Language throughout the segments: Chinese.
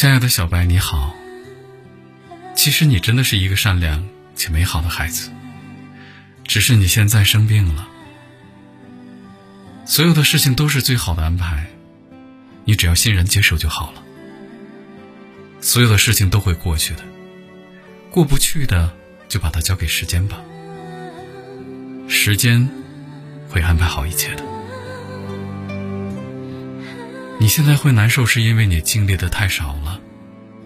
亲爱的小白，你好。其实你真的是一个善良且美好的孩子，只是你现在生病了。所有的事情都是最好的安排，你只要欣然接受就好了。所有的事情都会过去的，过不去的就把它交给时间吧，时间会安排好一切的。现在会难受，是因为你经历的太少了，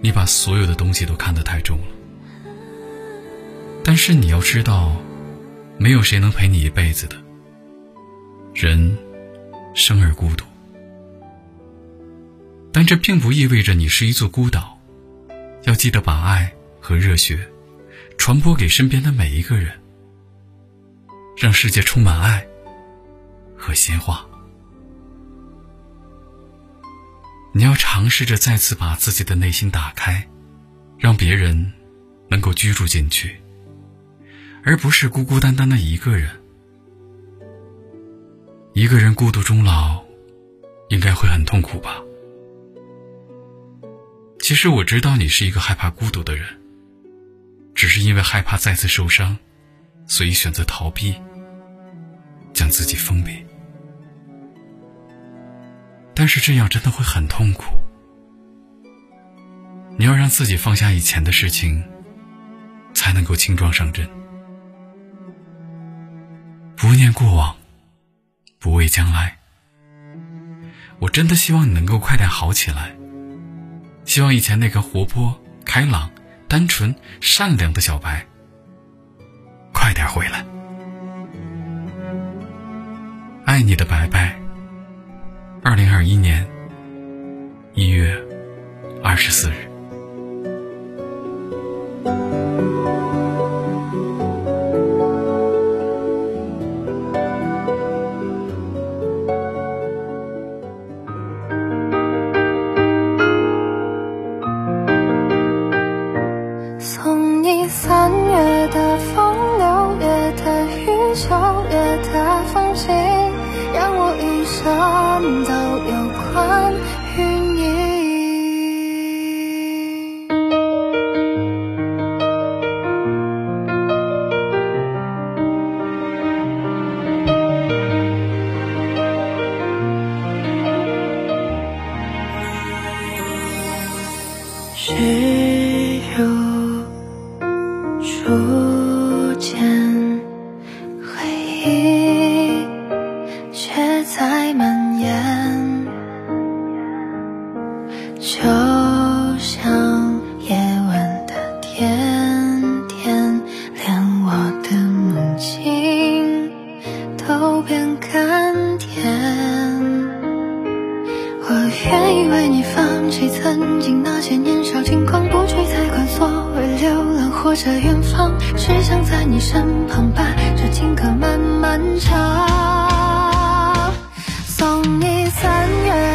你把所有的东西都看得太重了。但是你要知道，没有谁能陪你一辈子的。人。生而孤独，但这并不意味着你是一座孤岛。要记得把爱和热血传播给身边的每一个人，让世界充满爱和鲜花。你要尝试着再次把自己的内心打开，让别人能够居住进去，而不是孤孤单单的一个人。一个人孤独终老，应该会很痛苦吧？其实我知道你是一个害怕孤独的人，只是因为害怕再次受伤，所以选择逃避，将自己封闭。但是这样真的会很痛苦。你要让自己放下以前的事情，才能够轻装上阵，不念过往。不畏将来，我真的希望你能够快点好起来。希望以前那个活泼、开朗、单纯、善良的小白，快点回来。爱你的白白。二零二一年一月二十四日。间，回忆却在蔓延，就像夜晚的甜甜，连我的梦境都变甘甜。我愿意为你放弃曾经那些年少轻狂，不去再管所谓流浪或者远方，只想在你身旁把这情歌慢慢唱。送你三月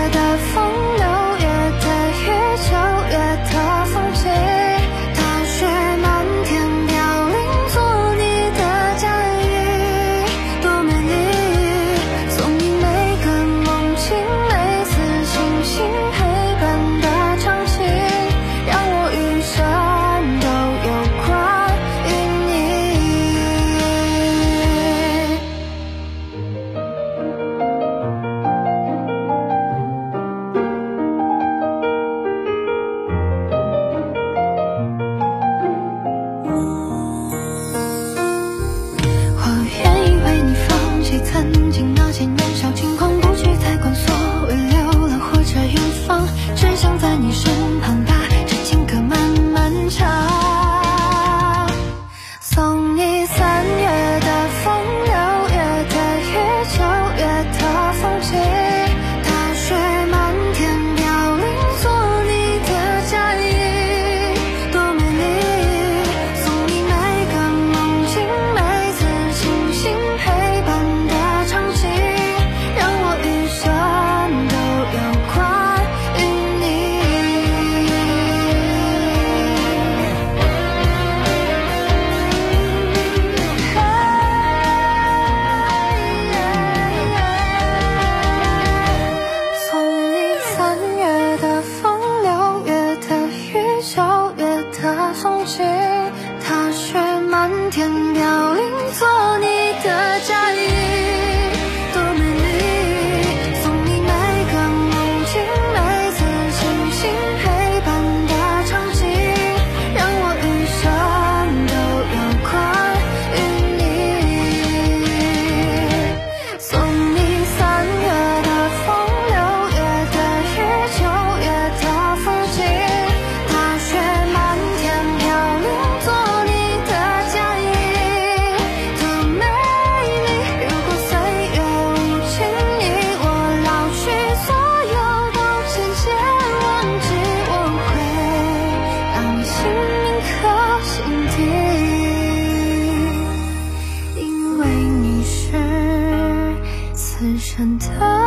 真的